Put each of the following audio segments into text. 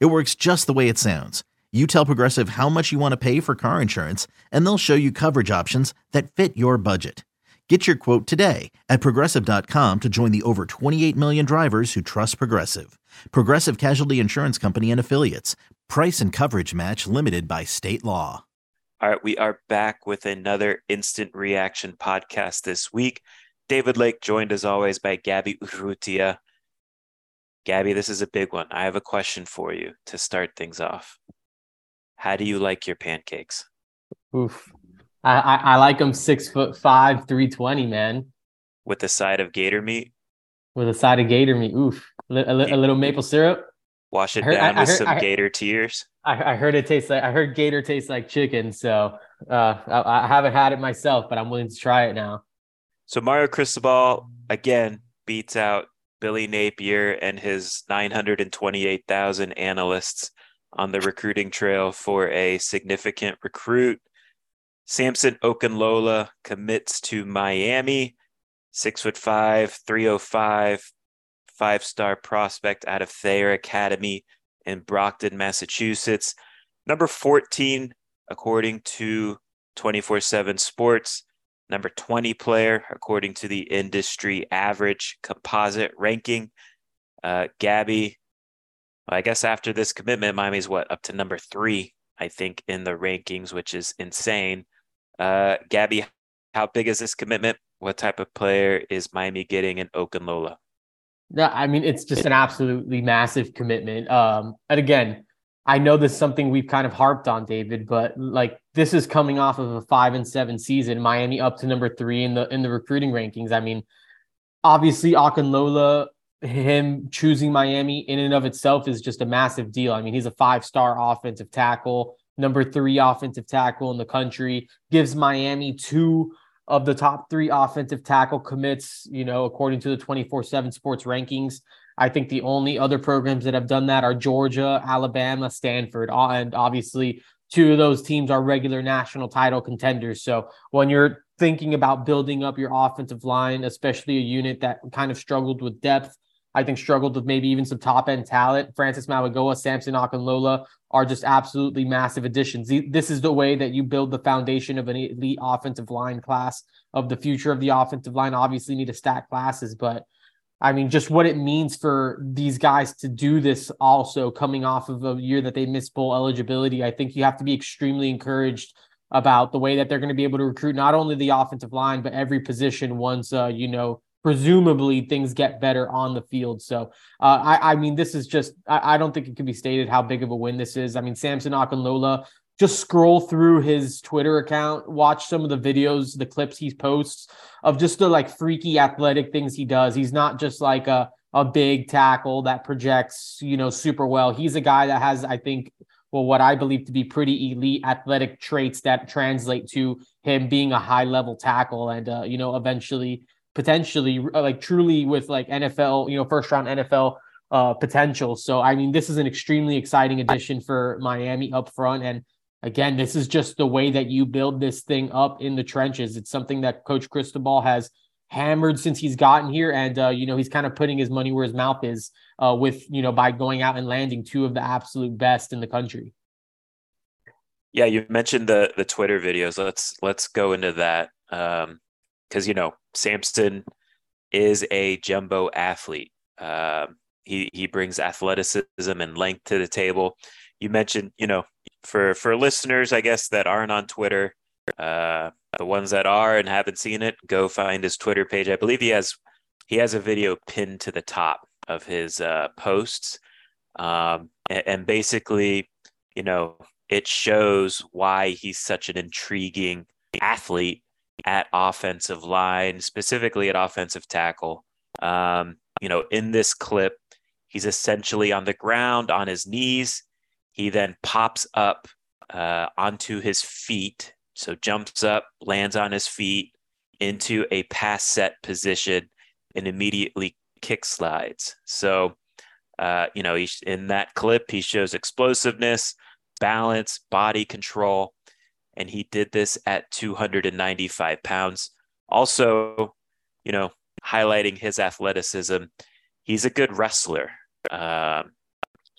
It works just the way it sounds. You tell Progressive how much you want to pay for car insurance, and they'll show you coverage options that fit your budget. Get your quote today at progressive.com to join the over 28 million drivers who trust Progressive. Progressive Casualty Insurance Company and Affiliates. Price and coverage match limited by state law. All right, we are back with another instant reaction podcast this week. David Lake joined as always by Gabby Urrutia. Gabby, this is a big one. I have a question for you to start things off. How do you like your pancakes? Oof. I, I, I like them six foot five, 320, man. With the side of gator meat? With a side of gator meat. Oof. A, a, a little maple syrup. Wash it heard, down I, with heard, some gator tears. I, heard it tastes like I heard gator tastes like chicken. So uh, I, I haven't had it myself, but I'm willing to try it now. So Mario Cristobal again beats out Billy Napier and his 928,000 analysts on the recruiting trail for a significant recruit. Samson Okunlola commits to Miami, six foot five, 305, five star prospect out of Thayer Academy in Brockton, Massachusetts. Number 14, according to 24 7 Sports number 20 player according to the industry average composite ranking. Uh, Gabby, I guess after this commitment, Miami's what up to number three, I think, in the rankings, which is insane. Uh, Gabby, how big is this commitment? What type of player is Miami getting in Okunlola? No, I mean it's just an absolutely massive commitment. Um, and again, I know this is something we've kind of harped on, David, but like this is coming off of a five and seven season. Miami up to number three in the in the recruiting rankings. I mean, obviously Okunlola, him choosing Miami in and of itself is just a massive deal. I mean, he's a five star offensive tackle, number three offensive tackle in the country, gives Miami two of the top three offensive tackle commits, you know, according to the 24 7 sports rankings. I think the only other programs that have done that are Georgia, Alabama, Stanford, uh, and obviously two of those teams are regular national title contenders. So when you're thinking about building up your offensive line, especially a unit that kind of struggled with depth, I think struggled with maybe even some top end talent. Francis Mauigoa, Samson Okunlola are just absolutely massive additions. This is the way that you build the foundation of an elite offensive line class of the future of the offensive line. Obviously, need to stack classes, but I mean, just what it means for these guys to do this also coming off of a year that they missed bowl eligibility. I think you have to be extremely encouraged about the way that they're going to be able to recruit not only the offensive line, but every position once, uh, you know, presumably things get better on the field. So, uh, I, I mean, this is just, I, I don't think it can be stated how big of a win this is. I mean, Samson Okunlola just scroll through his Twitter account, watch some of the videos, the clips he posts of just the like freaky athletic things he does. He's not just like a a big tackle that projects, you know, super well. He's a guy that has, I think, well, what I believe to be pretty elite athletic traits that translate to him being a high level tackle and, uh, you know, eventually, potentially, like truly with like NFL, you know, first round NFL uh, potential. So, I mean, this is an extremely exciting addition for Miami up front. And again, this is just the way that you build this thing up in the trenches. It's something that Coach Cristobal has hammered since he's gotten here, and uh, you know he's kind of putting his money where his mouth is uh, with you know by going out and landing two of the absolute best in the country. Yeah, you mentioned the the Twitter videos. Let's let's go into that because um, you know Samson is a jumbo athlete. Uh, he he brings athleticism and length to the table. You mentioned, you know, for for listeners, I guess that aren't on Twitter, uh, the ones that are and haven't seen it, go find his Twitter page. I believe he has he has a video pinned to the top of his uh, posts, um, and, and basically, you know, it shows why he's such an intriguing athlete at offensive line, specifically at offensive tackle. Um, you know, in this clip, he's essentially on the ground on his knees He then pops up uh, onto his feet. So jumps up, lands on his feet into a pass set position, and immediately kick slides. So, uh, you know, in that clip, he shows explosiveness, balance, body control, and he did this at 295 pounds. Also, you know, highlighting his athleticism, he's a good wrestler. Um,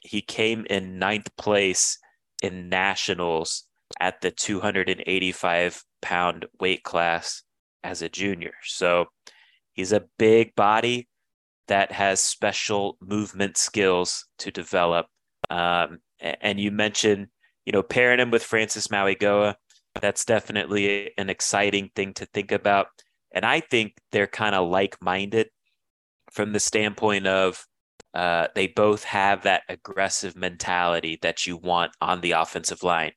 he came in ninth place in nationals at the 285 pound weight class as a junior. So he's a big body that has special movement skills to develop. Um, and you mentioned, you know, pairing him with Francis Mauigoa. That's definitely an exciting thing to think about. And I think they're kind of like minded from the standpoint of uh, they both have that aggressive mentality that you want on the offensive line.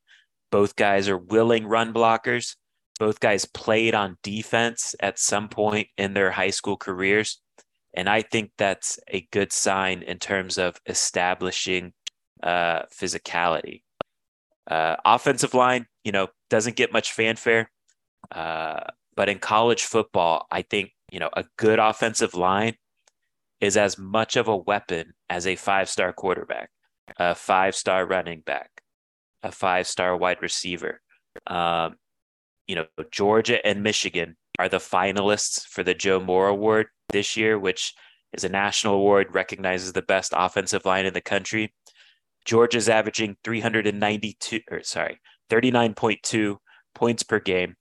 Both guys are willing run blockers. Both guys played on defense at some point in their high school careers. And I think that's a good sign in terms of establishing uh, physicality. Uh, offensive line, you know, doesn't get much fanfare. Uh, but in college football, I think, you know, a good offensive line is as much of a weapon as a five star quarterback, a five star running back, a five star wide receiver. Um, you know, Georgia and Michigan are the finalists for the Joe Moore Award this year, which is a national award, recognizes the best offensive line in the country. Georgia's averaging 392, or sorry, 39.2 points per game,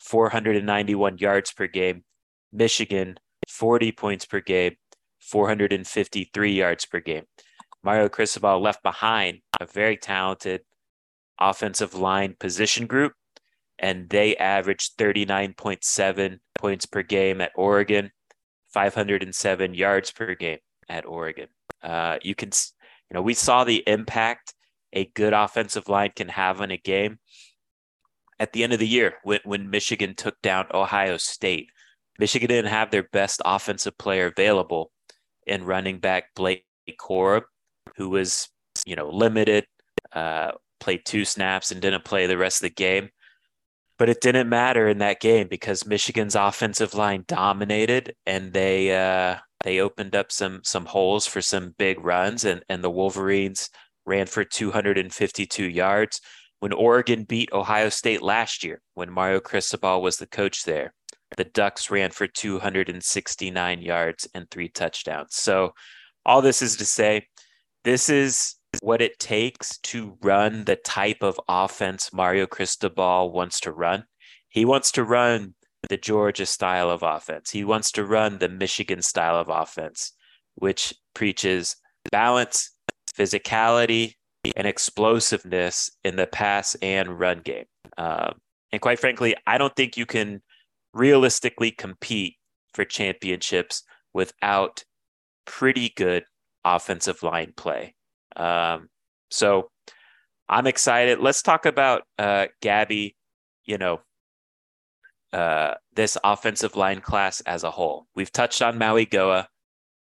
491 yards per game. Michigan, 40 points per game, 453 yards per game. Mario Cristobal left behind a very talented offensive line position group, and they averaged 39.7 points per game at Oregon, 507 yards per game at Oregon. Uh, you can, you know, we saw the impact a good offensive line can have in a game at the end of the year when, when Michigan took down Ohio State. Michigan didn't have their best offensive player available in running back Blake Corum, who was, you know, limited, uh, played two snaps and didn't play the rest of the game. But it didn't matter in that game because Michigan's offensive line dominated and they uh, they opened up some some holes for some big runs and, and the Wolverines ran for 252 yards. When Oregon beat Ohio State last year, when Mario Cristobal was the coach there, the Ducks ran for 269 yards and three touchdowns. So, all this is to say, this is what it takes to run the type of offense Mario Cristobal wants to run. He wants to run the Georgia style of offense, he wants to run the Michigan style of offense, which preaches balance, physicality, and explosiveness in the pass and run game. Um, and quite frankly, I don't think you can realistically compete for championships without pretty good offensive line play. Um, so I'm excited. Let's talk about uh, Gabby, you know, uh, this offensive line class as a whole. We've touched on Mauigoa,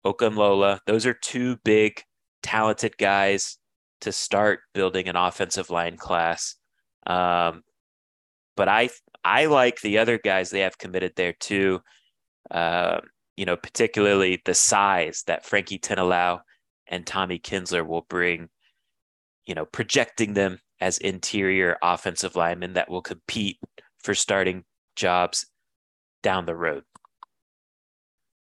Okunlola. Those are two big, talented guys to start building an offensive line class. Um, but I I like the other guys they have committed there too. Uh, you know, particularly the size that Frankie Tinilau and Tommy Kinsler will bring. You know, projecting them as interior offensive linemen that will compete for starting jobs down the road.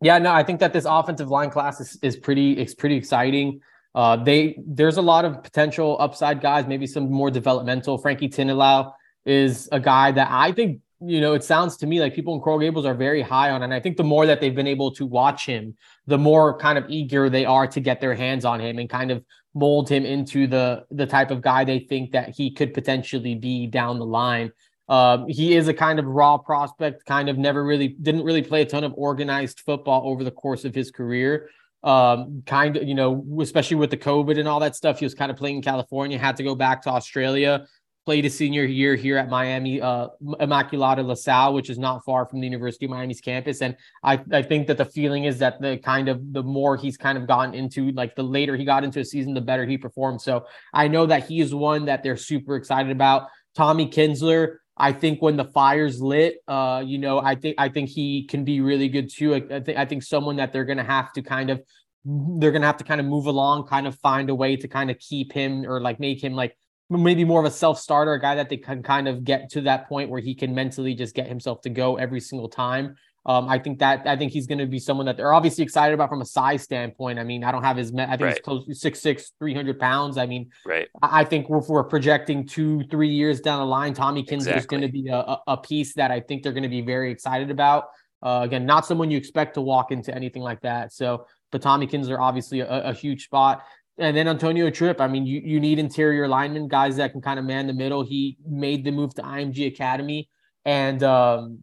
Yeah, no, I think that this offensive line class is, is pretty it's pretty exciting. Uh, they there's a lot of potential upside guys, maybe some more developmental. Frankie Tinilau is a guy that I think you know it sounds to me like people in Coral Gables are very high on, and I think the more that they've been able to watch him, the more kind of eager they are to get their hands on him and kind of mold him into the the type of guy they think that he could potentially be down the line. Um, he is a kind of raw prospect, kind of never really didn't really play a ton of organized football over the course of his career. Um, kind of, you know, especially with the COVID and all that stuff, he was kind of playing in California, had to go back to Australia, played his senior year here at Miami, uh, Immaculata LaSalle, which is not far from the University of Miami's campus. And I, I think that the feeling is that the kind of the more he's kind of gotten into, like the later he got into a season, the better he performed. So I know that he is one that they're super excited about. Tommy Kinsler, I think when the fire's lit, uh, you know, I think I think he can be really good too. I, I think I think someone that they're gonna have to kind of they're gonna have to kind of move along, kind of find a way to kind of keep him or like make him like maybe more of a self-starter, a guy that they can kind of get to that point where he can mentally just get himself to go every single time. Um, I think that I think he's going to be someone that they're obviously excited about from a size standpoint. I mean, I don't have his. I think right. he's close to six six, three hundred pounds. I mean, right. I think if we're projecting two, three years down the line, Tommy Kinsler exactly. is going to be a, a piece that I think they're going to be very excited about. Uh, again, not someone you expect to walk into anything like that. So, but Tommy Kinsler obviously a, a huge spot. And then Antonio Tripp. I mean, you you need interior linemen, guys that can kind of man the middle. He made the move to IMG Academy, and um,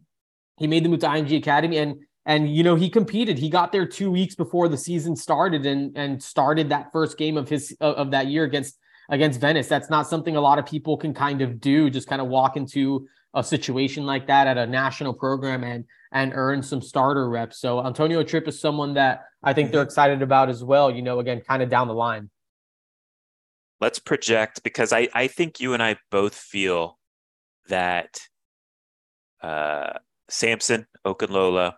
he made the move to IMG Academy, and and you know he competed. He got there two weeks before the season started, and and started that first game of his of that year against against Venice. That's not something a lot of people can kind of do. Just kind of walk into a situation like that at a national program and and earn some starter reps. So Antonio Tripp is someone that I think they're excited about as well. You know, again, kind of down the line. Let's project because I I think you and I both feel that uh Samson Okunlola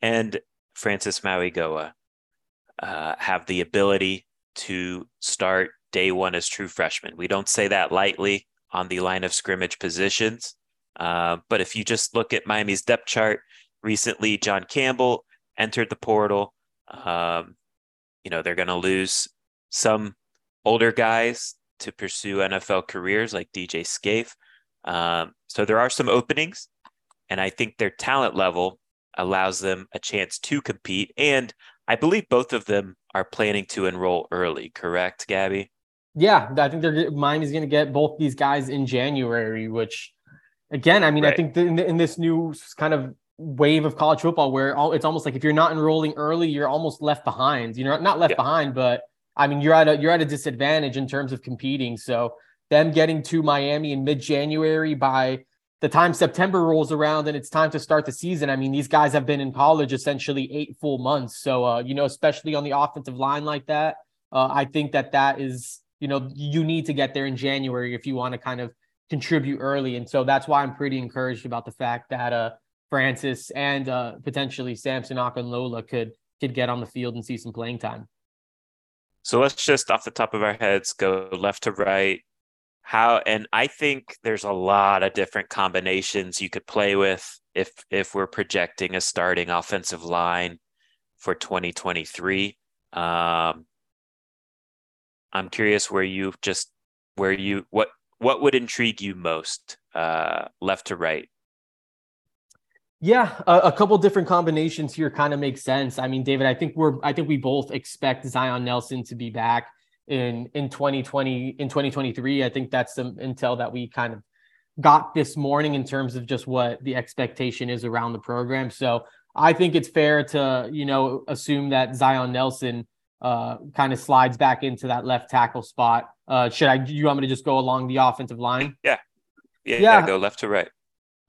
and Francis Mauigoa uh, have the ability to start day one as true freshmen. We don't say that lightly on the line of scrimmage positions. Uh, but if you just look at Miami's depth chart, recently John Campbell entered the portal. Um, you know, they're going to lose some older guys to pursue NFL careers like DJ Scaife. Um, so there are some openings. And I think their talent level allows them a chance to compete. And I believe both of them are planning to enroll early, correct, Gabby? Yeah, I think they're Miami's going to get both these guys in January, which again, I mean, right. I think in, in this new kind of wave of college football where it's almost like if you're not enrolling early, you're almost left behind. You're not left yeah. behind, but I mean, you're at a you're at a disadvantage in terms of competing. So them getting to Miami in mid-January by the time September rolls around and it's time to start the season, I mean, these guys have been in college essentially eight full months. So, uh, you know, especially on the offensive line like that, uh, I think that that is, you know, you need to get there in January if you want to kind of contribute early. And so that's why I'm pretty encouraged about the fact that uh, Francis and uh, potentially Samson Okunlola could could get on the field and see some playing time. So let's just off the top of our heads go left to right how and i think there's a lot of different combinations you could play with if if we're projecting a starting offensive line for 2023 um i'm curious where you just where you what what would intrigue you most uh left to right? Yeah, a, a, couple different combinations here kind of make sense. I mean, David, I think we're I think we both expect Zion Nelson to be back in in 2020 in 2023 i think that's some intel that we kind of got this morning in terms of just what the expectation is around the program so i think it's fair to you know assume that zion nelson uh, kind of slides back into that left tackle spot uh, should i you want me to just go along the offensive line yeah yeah, yeah. yeah go left to right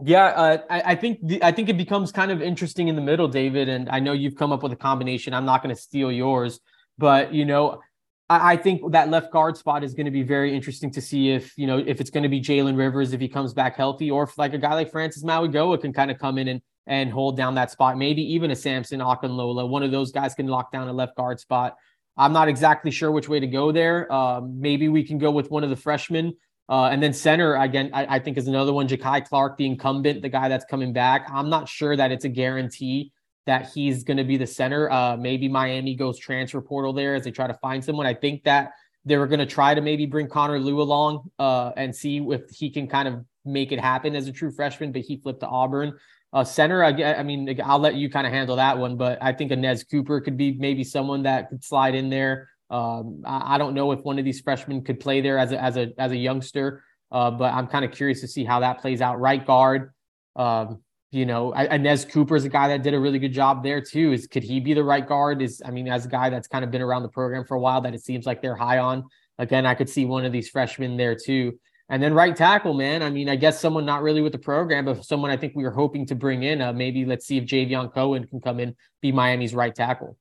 Yeah, uh, I, I, think the, I think it becomes kind of interesting in the middle, David. And I know you've come up with a combination. I'm not going to steal yours, but you know, I, I think that left guard spot is going to be very interesting to see if you know if it's going to be Jalen Rivers if he comes back healthy, or if like a guy like Francis Mauigoa can kind of come in and and hold down that spot. Maybe even a Samson Okunlola, one of those guys can lock down a left guard spot. I'm not exactly sure which way to go there. Um, maybe we can go with one of the freshmen uh, and then center again, I, I, think is another one. Jakai Clark, the incumbent, the guy that's coming back. I'm not sure that it's a guarantee that he's going to be the center. Uh, maybe Miami goes transfer portal there as they try to find someone. I think that they were going to try to maybe bring Connor Lew along uh, and see if he can kind of make it happen as a true freshman, but he flipped to Auburn. Uh, center, I, I mean, I'll let you kind of handle that one, but I think Anez Cooper could be maybe someone that could slide in there. Um, I, I, don't know if one of these freshmen could play there as a as a as a youngster, uh, but I'm kind of curious to see how that plays out. Right guard, um, you know, Anez Cooper is a guy that did a really good job there too. Is could he be the right guard? Is I mean, as a guy that's kind of been around the program for a while, that it seems like they're high on. Again, I could see one of these freshmen there too. And then right tackle, man. I mean, I guess someone not really with the program, but someone I think we were hoping to bring in. Uh, maybe let's see if Javion Cohen can come in, be Miami's right tackle.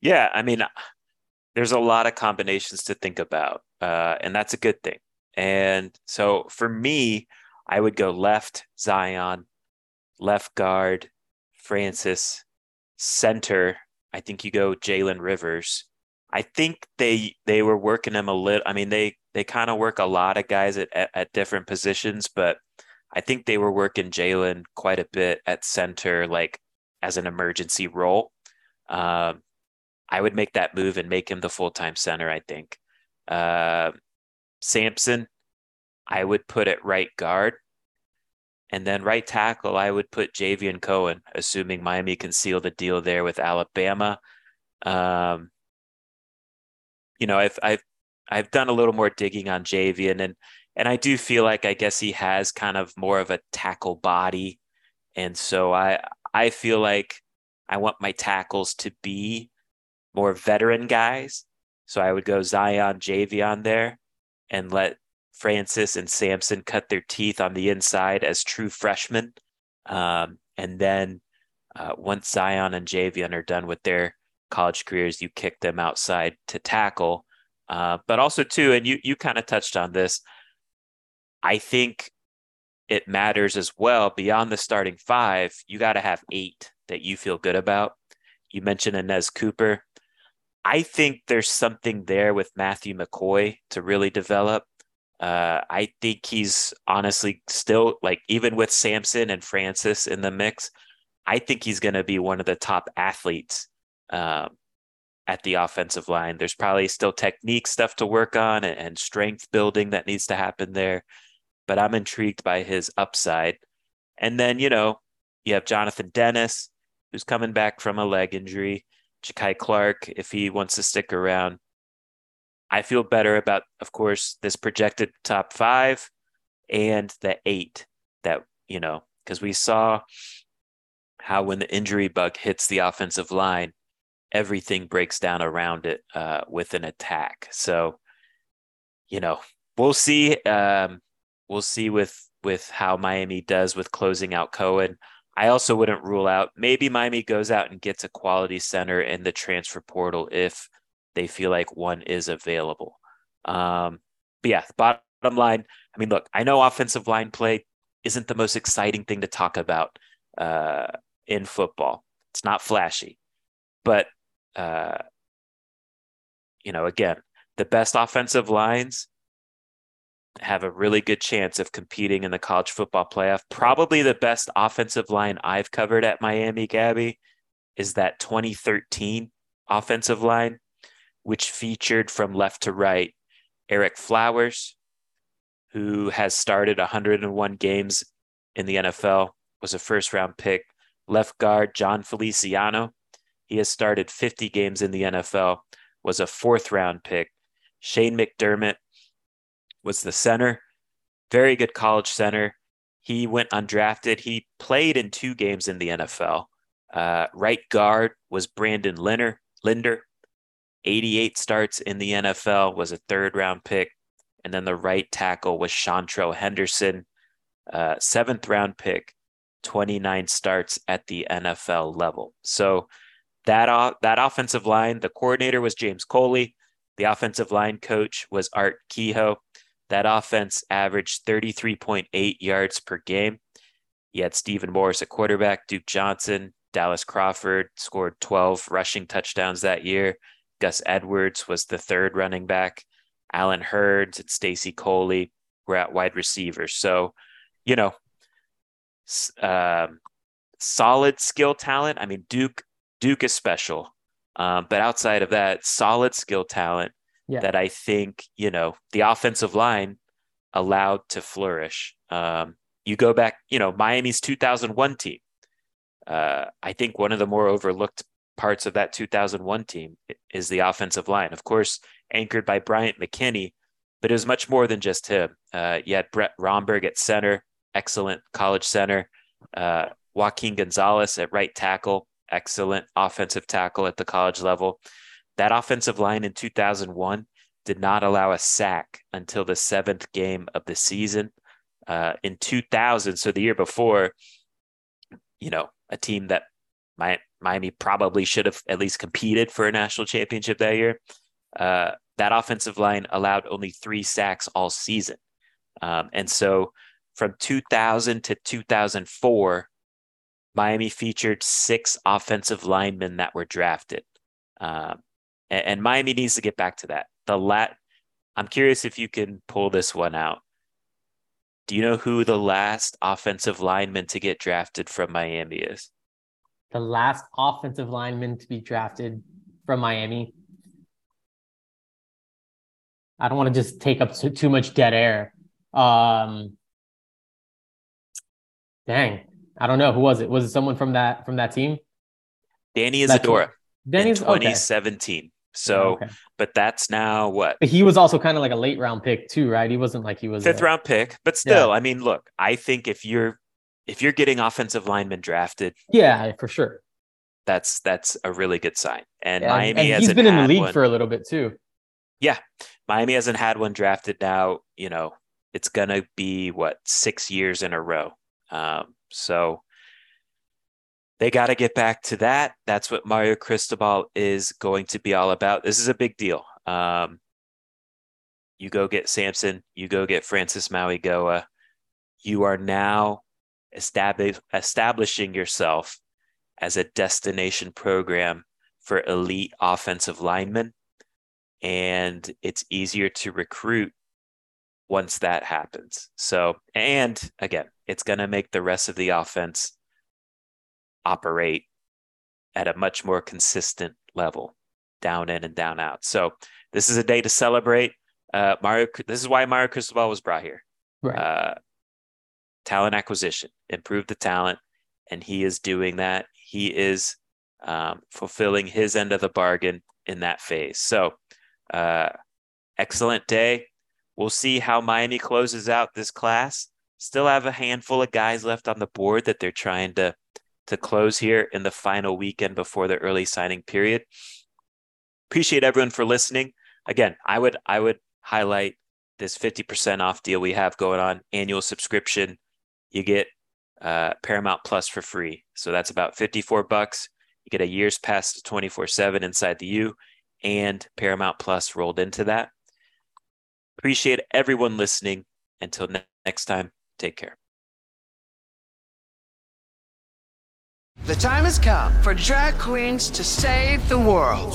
Yeah, I mean, there's a lot of combinations to think about, uh, and that's a good thing. And so for me, I would go left Zion, left guard Francis, center. I think you go Jalen Rivers. I think they they were working him a little. I mean, they they kind of work a lot of guys at, at, at different positions, but I think they were working Jalen quite a bit at center, like as an emergency role. Um, I would make that move and make him the full time center. I think uh, Samson, I would put at right guard, and then right tackle, I would put Javion Cohen, assuming Miami can seal the deal there with Alabama. Um, you know, I've I've I've done a little more digging on Javion, and and I do feel like I guess he has kind of more of a tackle body, and so I I feel like I want my tackles to be more veteran guys. So I would go Zion, Javion there, and let Francis and Samson cut their teeth on the inside as true freshmen. Um, and then uh, once Zion and Javion are done with their college careers, you kick them outside to tackle. Uh, but also too, and you you kind of touched on this. I think it matters as well beyond the starting five. You got to have eight that you feel good about. You mentioned Anez Cooper. I think there's something there with Matthew McCoy to really develop. Uh, I think he's honestly still like even with Samson and Francis in the mix, I think he's going to be one of the top athletes um, at the offensive line. There's probably still technique stuff to work on and, and strength building that needs to happen there, but I'm intrigued by his upside. And then you know you have Jonathan Denis, who's coming back from a leg injury. Jakai Clark, if he wants to stick around. I feel better about, of course, this projected top five and the eight that, you know, because we saw how when the injury bug hits the offensive line, everything breaks down around it uh, with an attack. So, you know, we'll see. Um, we'll see with with how Miami does with closing out Cohen. I also wouldn't rule out maybe Miami goes out and gets a quality center in the transfer portal if they feel like one is available. Um, but yeah, bottom line, I mean, look, I know offensive line play isn't the most exciting thing to talk about uh, in football. It's not flashy, but uh, you know, again, the best offensive lines have a really good chance of competing in the college football playoff. Probably the best offensive line I've covered at Miami, Gabby, is that 2013 offensive line, which featured from left to right Ereck Flowers, who has started 101 games in the NFL, was a first round pick. Left guard Jon Feliciano, he has started 50 games in the NFL, was a fourth round pick. Shane McDermott, was the center, very good college center. He went undrafted. He played in two games in the NFL. Uh, right guard was Brandon Linder. Linder, 88 starts in the NFL, was a third round pick. And then the right tackle was Seantrel Henderson, uh, seventh round pick, 29 starts at the NFL level. So that uh, that offensive line, the coordinator was James Coley, the offensive line coach was Art Kehoe. That offense averaged 33.8 yards per game. He had Stephen Morris at quarterback, Duke Johnson, Dallas Crawford scored 12 rushing touchdowns that year. Gus Edwards was the third running back. Allen Hurns and Stacy Coley were at wide receiver. So, you know, um, solid skill talent. I mean, Duke Duke is special, um, but outside of that, solid skill talent yeah. that I think you know the offensive line allowed to flourish. Um, you go back, you know, Miami's 2001 team. Uh, I think one of the more overlooked parts of that 2001 team is the offensive line. Of course, anchored by Bryant McKinnie, but it was much more than just him. Uh, you had Brett Romberg at center, excellent college center. Uh, Joaquin Gonzalez at right tackle, excellent offensive tackle at the college level. That offensive line in 2001 did not allow a sack until the seventh game of the season. Uh, in 2000, so the year before, you know, a team that Miami probably should have at least competed for a national championship that year. Uh, that offensive line allowed only three sacks all season. Um, and so from 2000 to 2004, Miami featured six offensive linemen that were drafted. Um, and, and, Miami needs to get back to that. The lat, I'm curious if you can pull this one out. Do you know who the last offensive lineman to get drafted from Miami is? The last offensive lineman to be drafted from Miami. I don't want to just take up too, much dead air. Um, dang, I don't know who was it. Was it someone from that from that team? Danny Isidora. Danny's 2017. Okay. So, okay. but that's now what? But he was also kind of like a late round pick too, right? He wasn't like he was fifth a... round pick, but still, yeah. I mean, look, I think if you're if you're getting offensive linemen drafted, yeah, for sure, that's that's a really good sign. And yeah, Miami and he's been in the league one. for a little bit too. Yeah, Miami hasn't had one drafted now. You know, it's gonna be what six years in a row. Um, so they got to get back to that. That's what Mario Cristobal is going to be all about. This is a big deal. Um, you go get Samson, you go get Francis Mauigoa. You are now establish, establishing yourself as a destination program for elite offensive linemen. And it's easier to recruit once that happens. So, and again, it's going to make the rest of the offense operate at a much more consistent level, down in and down out. So, this is a day to celebrate. Uh, Mario, this is why Mario Cristobal was brought here. Right. Uh, talent acquisition, improve the talent, and he is doing that. He is um, fulfilling his end of the bargain in that phase. So, uh, excellent day. We'll see how Miami closes out this class. Still have a handful of guys left on the board that they're trying to to close here in the final weekend before the early signing period. Appreciate everyone for listening. Again, I would I would highlight this 50% off deal we have going on, annual subscription. You get uh, Paramount Plus for free. So that's about 54 bucks. You get a year's pass to 24/7 inside the U and Paramount Plus rolled into that. Appreciate everyone listening. Until ne- next time, take care. The time has come for drag queens to save the world.